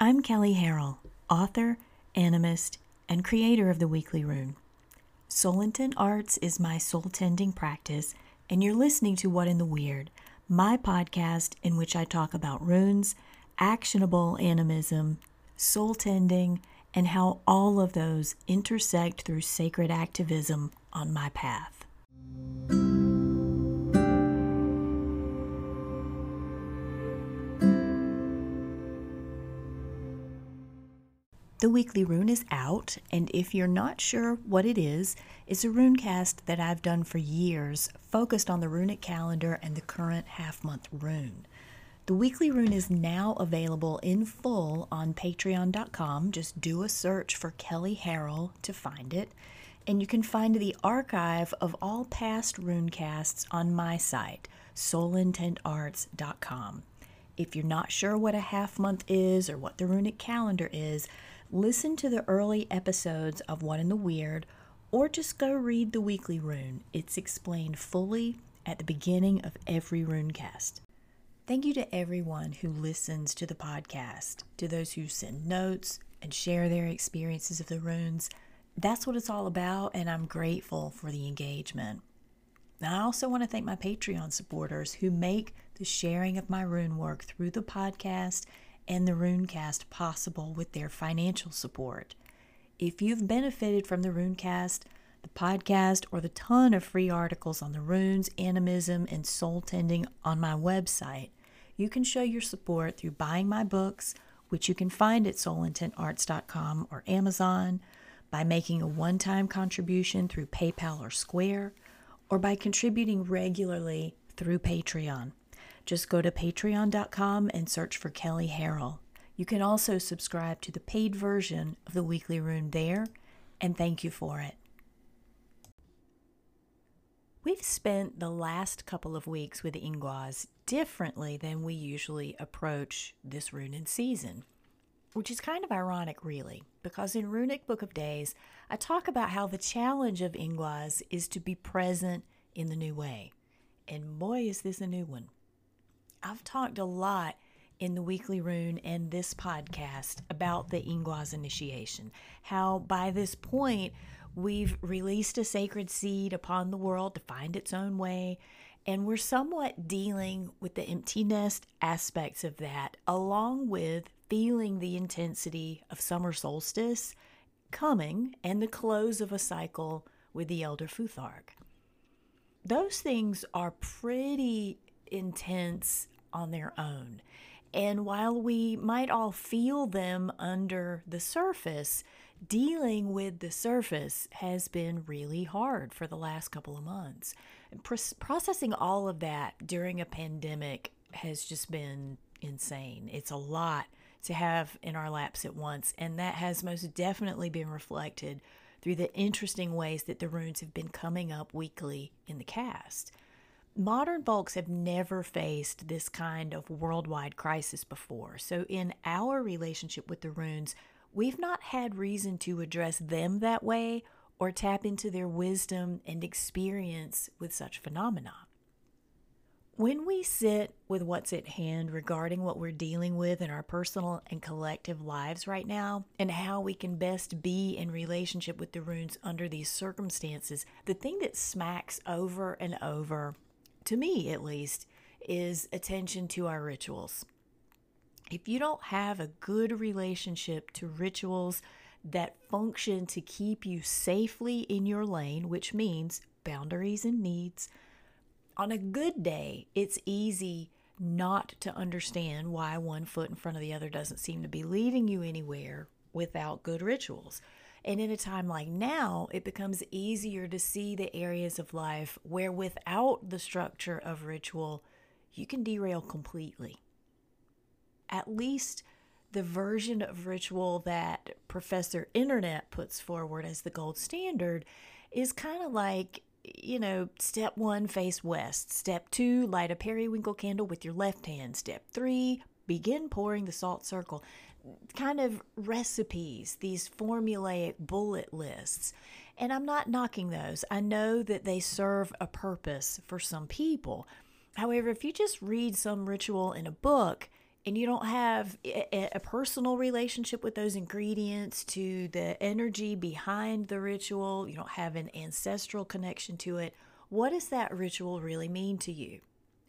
I'm Kelley Harrell, author, animist, and creator of the Weekly Rune. Soul Intent Arts is my soul tending practice, and you're listening to What in the Weird, my podcast in which I talk about runes, actionable animism, soul tending, and how all of those intersect through sacred activism on my path. The weekly rune is out, and if you're not sure what it is, it's a rune cast that I've done for years, focused on the runic calendar and the current half month rune. The weekly rune is now available in full on patreon.com. Just do a search for Kelley Harrell to find it. And you can find the archive of all past rune casts on my site, soulintentarts.com. If you're not sure what a half month is or what the runic calendar is, listen to the early episodes of What in the Weird, or just go read the weekly rune. It's explained fully at the beginning of every runecast. Thank you to everyone who listens to the podcast, to those who send notes and share their experiences of the runes. That's what it's all about, and I'm grateful for the engagement. And I also want to thank my Patreon supporters who make the sharing of my rune work through the podcast and the Runecast possible with their financial support. If you've benefited from the Runecast, the podcast, or the ton of free articles on the runes, animism, and soul tending on my website, you can show your support through buying my books, which you can find at soulintentarts.com or Amazon, by making a one time contribution through PayPal or Square, or by contributing regularly through Patreon. Just go to patreon.com and search for Kelley Harrell. You can also subscribe to the paid version of the Weekly Rune there, and thank you for it. We've spent the last couple of weeks with Ingwaz differently than we usually approach this rune in season, which is kind of ironic, really, because in Runic Book of Days, I talk about how the challenge of Ingwaz is to be present in the new way. And boy, is this a new one. I've talked a lot in the Weekly Rune and this podcast about the Ingwaz initiation. How by this point, we've released a sacred seed upon the world to find its own way, and we're somewhat dealing with the empty nest aspects of that, along with feeling the intensity of summer solstice coming and the close of a cycle with the Elder Futhark. Those things are pretty intense on their own. And while we might all feel them under the surface, dealing with the surface has been really hard for the last couple of months. processing all of that during a pandemic has just been insane. It's a lot to have in our laps at once, and that has most definitely been reflected through the interesting ways that the runes have been coming up weekly in the cast. Modern folks have never faced this kind of worldwide crisis before. So, in our relationship with the runes, we've not had reason to address them that way or tap into their wisdom and experience with such phenomena. When we sit with what's at hand regarding what we're dealing with in our personal and collective lives right now, and how we can best be in relationship with the runes under these circumstances, the thing that smacks over and over to me at least, is attention to our rituals. If you don't have a good relationship to rituals that function to keep you safely in your lane, which means boundaries and needs, on a good day, it's easy not to understand why one foot in front of the other doesn't seem to be leading you anywhere without good rituals. And in a time like now, it becomes easier to see the areas of life where without the structure of ritual, you can derail completely. At least the version of ritual that Professor Internet puts forward as the gold standard is kind of like, you know, step one, face west. Step two, light a periwinkle candle with your left hand. Step three, begin pouring the salt circle kind of recipes, these formulaic bullet lists. And I'm not knocking those. I know that they serve a purpose for some people. However, if you just read some ritual in a book, and you don't have a, a, personal relationship with those ingredients to the energy behind the ritual, you don't have an ancestral connection to it, what does that ritual really mean to you?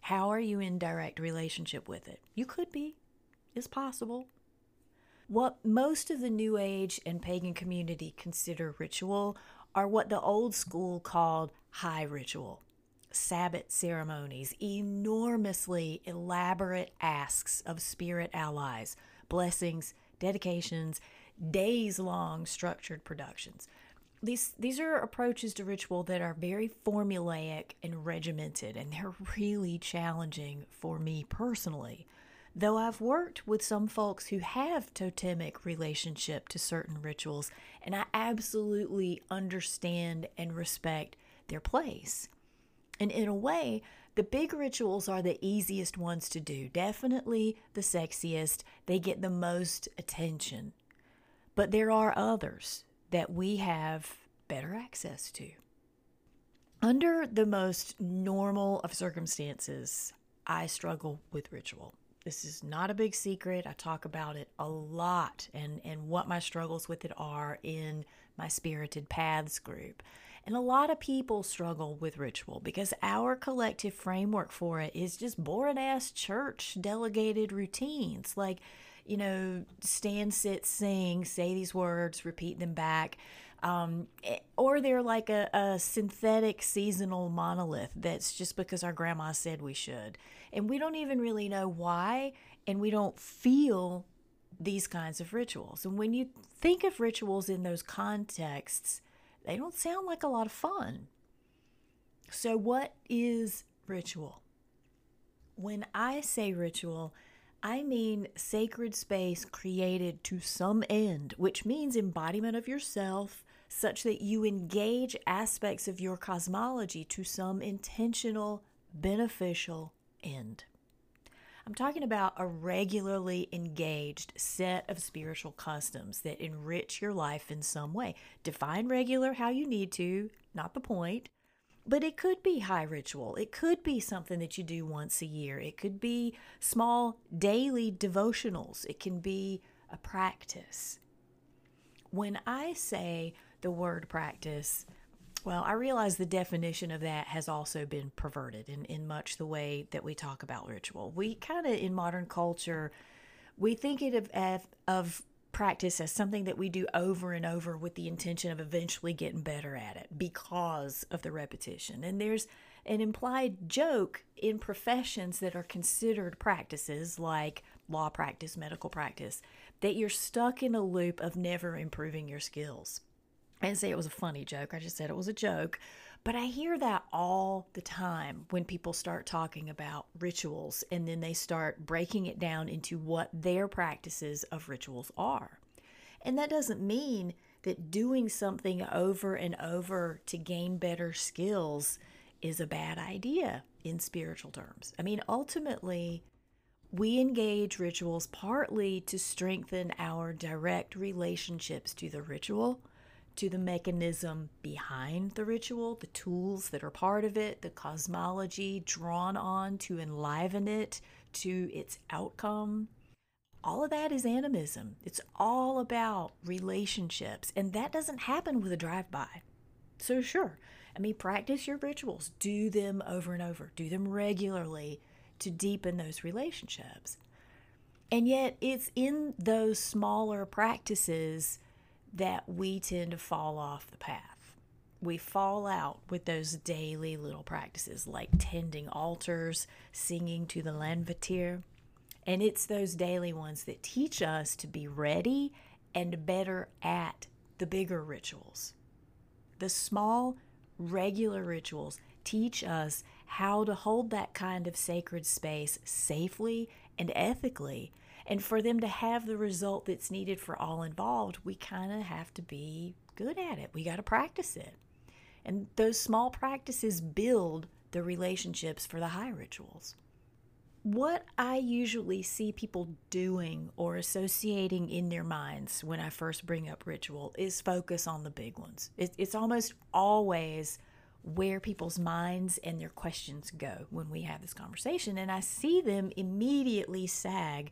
How are you in direct relationship with it? You could be, it's possible. What most of the New Age and pagan community consider ritual are what the old school called high ritual. Sabbath ceremonies, enormously elaborate asks of spirit allies, blessings, dedications, days long structured productions. These, these are approaches to ritual that are very formulaic and regimented, and they're really challenging for me personally. Though I've worked with some folks who have totemic relationship to certain rituals, and I absolutely understand and respect their place. And in a way, the big rituals are the easiest ones to do, definitely the sexiest. They get the most attention. But there are others that we have better access to. Under the most normal of circumstances, I struggle with ritual. This is not a big secret. I talk about it a lot and, and what my struggles with it are in my Spirited Paths group. And a lot of people struggle with ritual because our collective framework for it is just boring ass church delegated routines. Like, you know, stand, sit, sing, say these words, repeat them back. Um, eh, or they're like a, a synthetic seasonal monolith that's just because our grandma said we should. And we don't even really know why, and we don't feel these kinds of rituals. And when you think of rituals in those contexts, they don't sound like a lot of fun. So, what is ritual? When I say ritual, I mean sacred space created to some end, which means embodiment of yourself, such that you engage aspects of your cosmology to some intentional, beneficial end. I'm talking about a regularly engaged set of spiritual customs that enrich your life in some way. Define regular how you need to, not the point. But it could be high ritual. It could be something that you do once a year. It could be small daily devotionals. It can be a practice. When I say the word practice, well, I realize the definition of that has also been perverted in, in much the way that we talk about ritual. We kind of, in modern culture, we think it of, of practice as something that we do over and over with the intention of eventually getting better at it because of the repetition. And there's an implied joke in professions that are considered practices like law practice, medical practice, that you're stuck in a loop of never improving your skills. I didn't say it was a funny joke. I just said it was a joke. But I hear that all the time when people start talking about rituals and then they start breaking it down into what their practices of rituals are. And that doesn't mean that doing something over and over to gain better skills is a bad idea in spiritual terms. I mean, ultimately, we engage rituals partly to strengthen our direct relationships to the ritual to the mechanism behind the ritual, the tools that are part of it, the cosmology drawn on to enliven it to its outcome. All of that is animism. It's all about relationships, and that doesn't happen with a drive by. So, sure, I mean, practice your rituals, do them over and over, do them regularly to deepen those relationships. And yet, it's in those smaller practices that we tend to fall off the path. We fall out with those daily little practices like tending altars, singing to the Landvættir. And it's those daily ones that teach us to be ready and better at the bigger rituals. The small, regular rituals teach us how to hold that kind of sacred space safely and ethically and for them to have the result that's needed for all involved, we kind of have to be good at it. We got to practice it. And those small practices build the relationships for the high rituals. What I usually see people doing or associating in their minds when I first bring up ritual is focus on the big ones. It's almost always where people's minds and their questions go when we have this conversation. And I see them immediately sag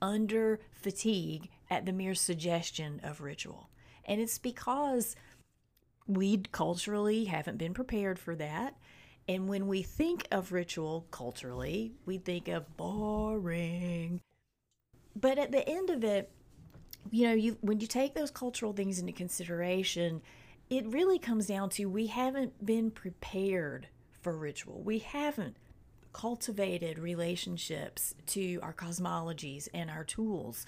under fatigue at the mere suggestion of ritual. And it's because we culturally haven't been prepared for that. And when we think of ritual culturally, we think of boring. But at the end of it, you know, you when you take those cultural things into consideration, it really comes down to we haven't been prepared for ritual. We haven't cultivated relationships to our cosmologies and our tools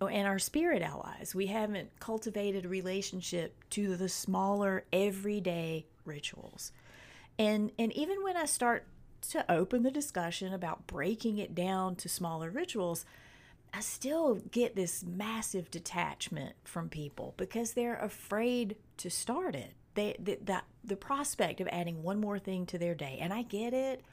and our spirit allies. We haven't cultivated a relationship to the smaller everyday rituals. And and even when I start to open the discussion about breaking it down to smaller rituals, I still get this massive detachment from people because they're afraid to start it. They the, the, the prospect of adding one more thing to their day, and I get it.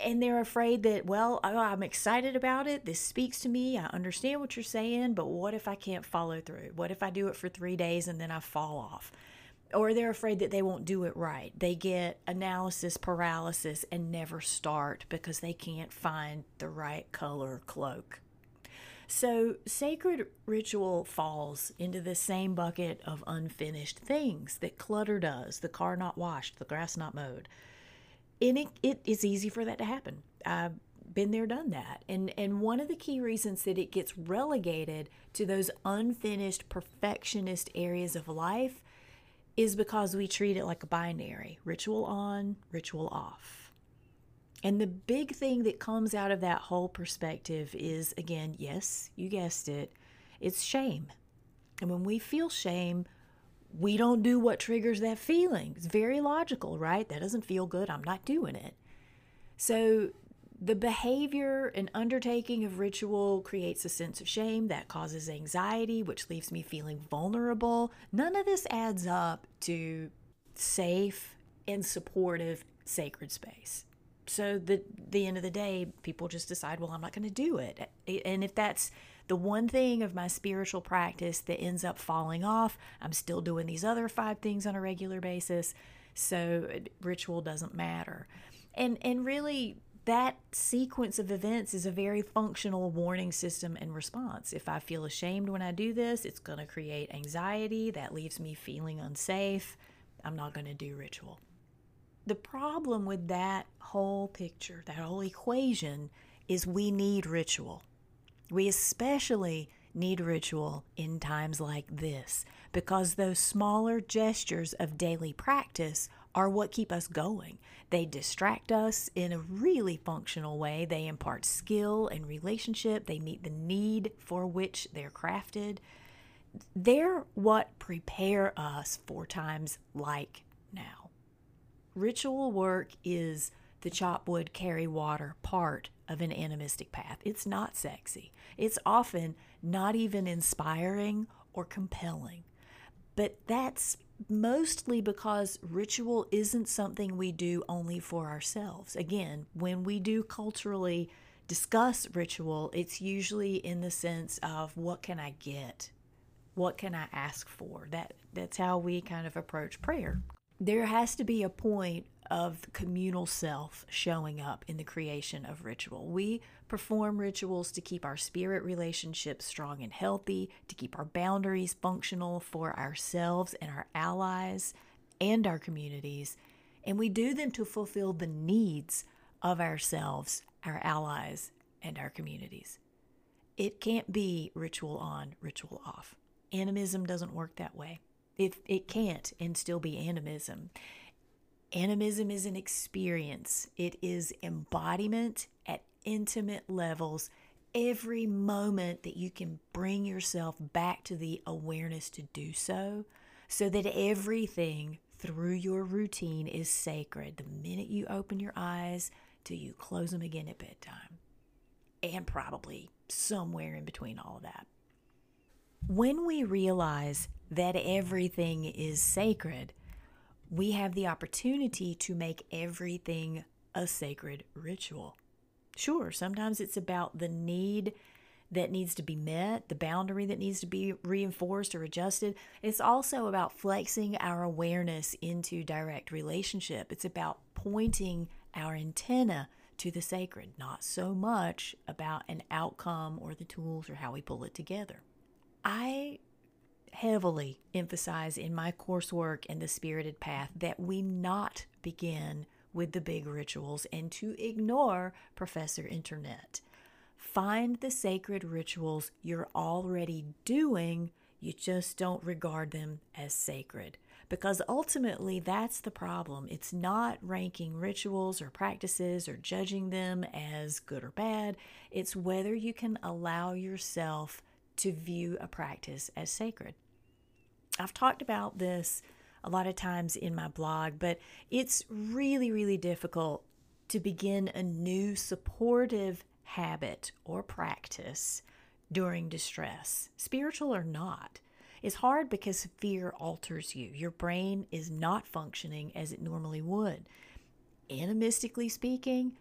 And they're afraid that, well, oh, I'm excited about it. This speaks to me. I understand what you're saying, but what if I can't follow through? What if I do it for three days and then I fall off? Or they're afraid that they won't do it right. They get analysis paralysis and never start because they can't find the right color cloak so, sacred ritual falls into the same bucket of unfinished things that clutter does the car not washed, the grass not mowed. And it, it is easy for that to happen. I've been there, done that. And, and one of the key reasons that it gets relegated to those unfinished, perfectionist areas of life is because we treat it like a binary ritual on, ritual off and the big thing that comes out of that whole perspective is again, yes, you guessed it, it's shame. And when we feel shame, we don't do what triggers that feeling. It's very logical, right? That doesn't feel good. I'm not doing it. So, the behavior and undertaking of ritual creates a sense of shame that causes anxiety, which leaves me feeling vulnerable. None of this adds up to safe and supportive sacred space so the the end of the day people just decide well i'm not going to do it and if that's the one thing of my spiritual practice that ends up falling off i'm still doing these other five things on a regular basis so ritual doesn't matter and and really that sequence of events is a very functional warning system and response. If I feel ashamed when I do this, it's going to create anxiety. That leaves me feeling unsafe. I'm not going to do ritual. The problem with that whole picture, that whole equation, is we need ritual. We especially need ritual in times like this because those smaller gestures of daily practice are what keep us going. They distract us in a really functional way. They impart skill and relationship. They meet the need for which they're crafted. They're what prepare us for times like now. Ritual work is the chop wood, carry water part of an animistic path. It's not sexy. It's often not even inspiring or compelling. But that's mostly because ritual isn't something we do only for ourselves. Again, when we do culturally discuss ritual, it's usually in the sense of what can I get? What can I ask for? That that's how we kind of approach prayer there has to be a point of communal self showing up in the creation of ritual. We perform rituals to keep our spirit relationships strong and healthy, to keep our boundaries functional for ourselves and our allies and our communities. And we do them to fulfill the needs of ourselves, our allies, and our communities. It can't be ritual on, ritual off. Animism doesn't work that way. It, it can't and still be animism. Animism is an experience, it is embodiment at intimate levels. Every moment that you can bring yourself back to the awareness to do so, so that everything through your routine is sacred. The minute you open your eyes till you close them again at bedtime, and probably somewhere in between all of that. When we realize that everything is sacred, we have the opportunity to make everything a sacred ritual. Sure, sometimes it's about the need that needs to be met, the boundary that needs to be reinforced or adjusted. It's also about flexing our awareness into direct relationship. It's about pointing our antenna to the sacred, not so much about an outcome or the tools or how we pull it together. I heavily emphasize in my coursework in the spirited path that we not begin with the big rituals and to ignore Professor Internet. Find the sacred rituals you're already doing, you just don't regard them as sacred. Because ultimately, that's the problem. It's not ranking rituals or practices or judging them as good or bad. It's whether you can allow yourself to view a practice as sacred. I've talked about this a lot of times in my blog, but it's really, really difficult to begin a new supportive habit or practice during distress, spiritual or not. It's hard because fear alters you. Your brain is not functioning as it normally would. Animistically speaking,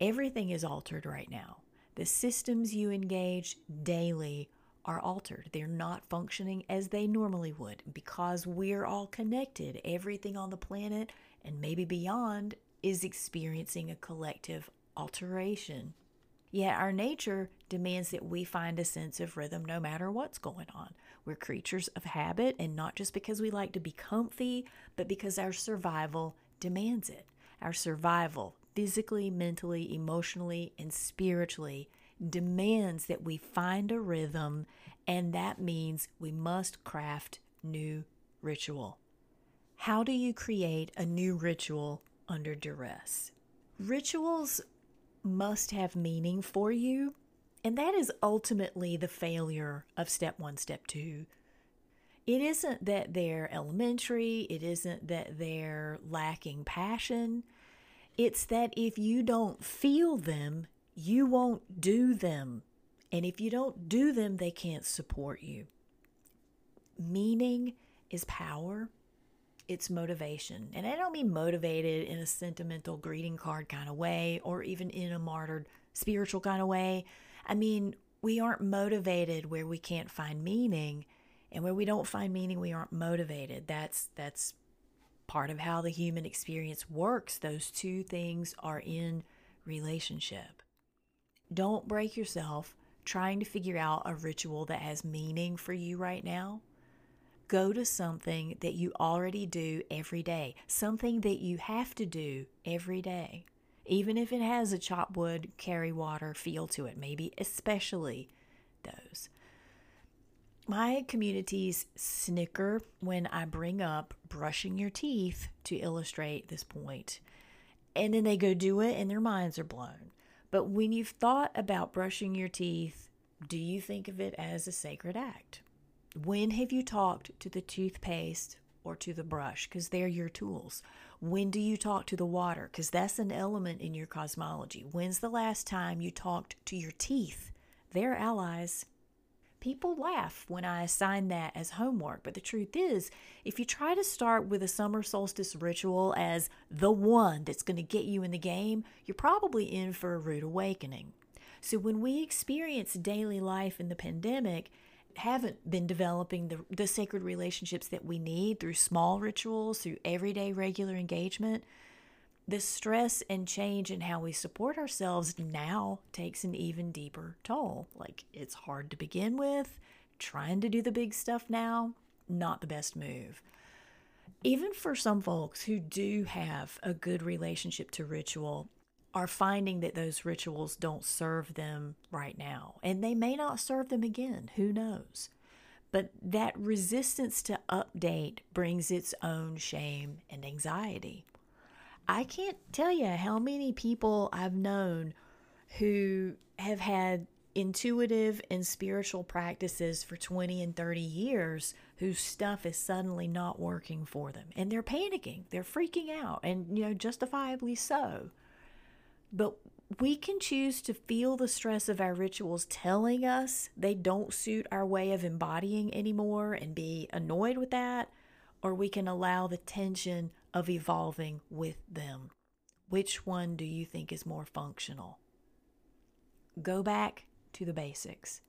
everything is altered right now. The systems you engage daily are altered. They're not functioning as they normally would. Because we're all connected, everything on the planet and maybe beyond is experiencing a collective alteration. Yet our nature demands that we find a sense of rhythm no matter what's going on. We're creatures of habit, and not just because we like to be comfy, but because our survival demands it. Our survival, physically, mentally, emotionally, and spiritually, demands that we find a rhythm, and that means we must craft new ritual. How do you create a new ritual under duress? Rituals must have meaning for you, and that is ultimately the failure of step one, step two. It isn't that they're elementary, it isn't that they're lacking passion. It's that if you don't feel them, you won't do them. And if you don't do them, they can't support you. Meaning is power, it's motivation. And I don't mean motivated in a sentimental greeting card kind of way or even in a martyred spiritual kind of way. I mean, we aren't motivated where we can't find meaning, and where we don't find meaning, we aren't motivated. That's that's part of how the human experience works. Those two things are in relationship. Don't break yourself trying to figure out a ritual that has meaning for you right now. Go to something that you already do every day, something that you have to do every day, even if it has a chop wood, carry water feel to it, maybe especially those. My communities snicker when I bring up brushing your teeth to illustrate this. And then they go do it and their minds are blown. But when you've thought about brushing your teeth, do you think of it as a sacred act? When have you talked to the toothpaste or to the brush? Because they're your tools. When do you talk to the water? Because that's an element in your cosmology. When's the last time you talked to your teeth? They're allies. People laugh when I assign that as homework, but the truth is, if you try to start with a summer solstice ritual as the one that's going to get you in the game, you're probably in for a rude awakening. So when we experience daily life in the pandemic, haven't been developing the, the sacred relationships that we need through small rituals, through everyday regular engagement, the stress and change in how we support ourselves now takes an even deeper toll. Like it's hard to begin with. Trying to do the big stuff now, not the best move. Even for some folks who do have a good relationship to ritual, are finding that those rituals don't serve them right now. And they may not serve them again. Who knows? But that resistance to update brings its own shame and anxiety. I can't tell you how many people I've known who have had intuitive and spiritual practices for 20 and 30 years whose stuff is suddenly not working for them. And they're panicking. They're freaking out. And you know justifiably so. But we can choose to feel the stress of our rituals telling us they don't suit our way of embodying anymore and be annoyed with that or we can allow the tension of evolving with them. Which one do you think is more functional? Go back to the basics.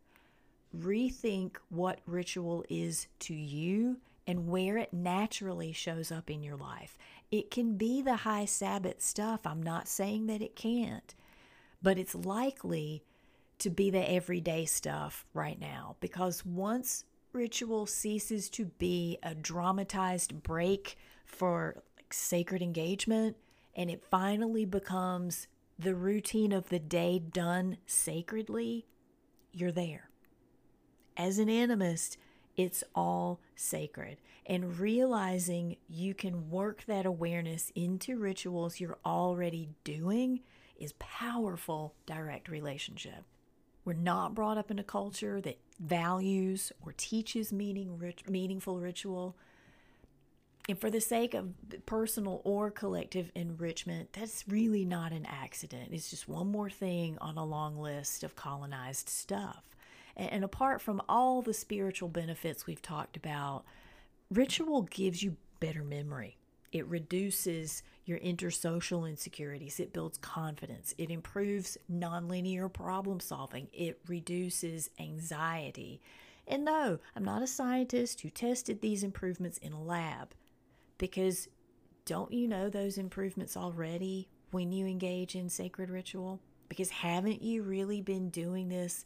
Rethink what ritual is to you and where it naturally shows up in your life. It can be the high Sabbath stuff. I'm not saying that it can't. but it's likely to be the everyday stuff right now because once ritual ceases to be a dramatized break for like, sacred engagement and it finally becomes the routine of the day done sacredly, you're there. As an animist, it's all sacred. And realizing you can work that awareness into rituals you're already doing is powerful direct relationship. We're not brought up in a culture that values or teaches meaning, meaningful ritual. And for the sake of personal or collective enrichment, that's really not an accident. It's just one more thing on a long list of colonized stuff. And, and apart from all the spiritual benefits we've talked about, ritual gives you better memory. It reduces your intersocial insecurities. It builds confidence. It improves nonlinear problem solving. It reduces anxiety. And no, I'm not a scientist who tested these improvements in a lab because don't you know those improvements already when you engage in sacred ritual? Because haven't you really been doing this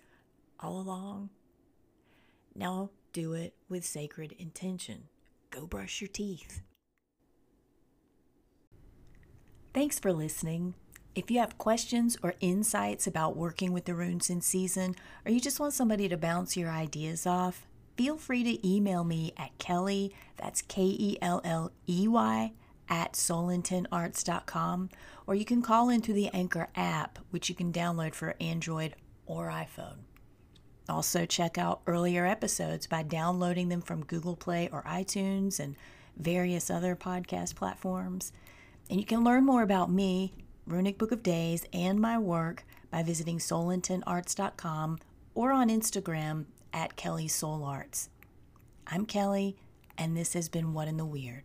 all along? Now do it with sacred intention. Go brush your teeth. Thanks for listening. If you have questions or insights about working with the runes in season, or you just want somebody to bounce your ideas off, feel free to email me at Kelley, that's K E L L E Y, at soulintentarts.com, or you can call into the Anchor app, which you can download for Android or iPhone. Also, check out earlier episodes by downloading them from Google Play or iTunes and various other podcast platforms. And you can learn more about me, Runic Book of Days, and my work by visiting soulintentarts.com or on Instagram at Kelley Soul Arts. I'm Kelley, and this has been What in the Weird.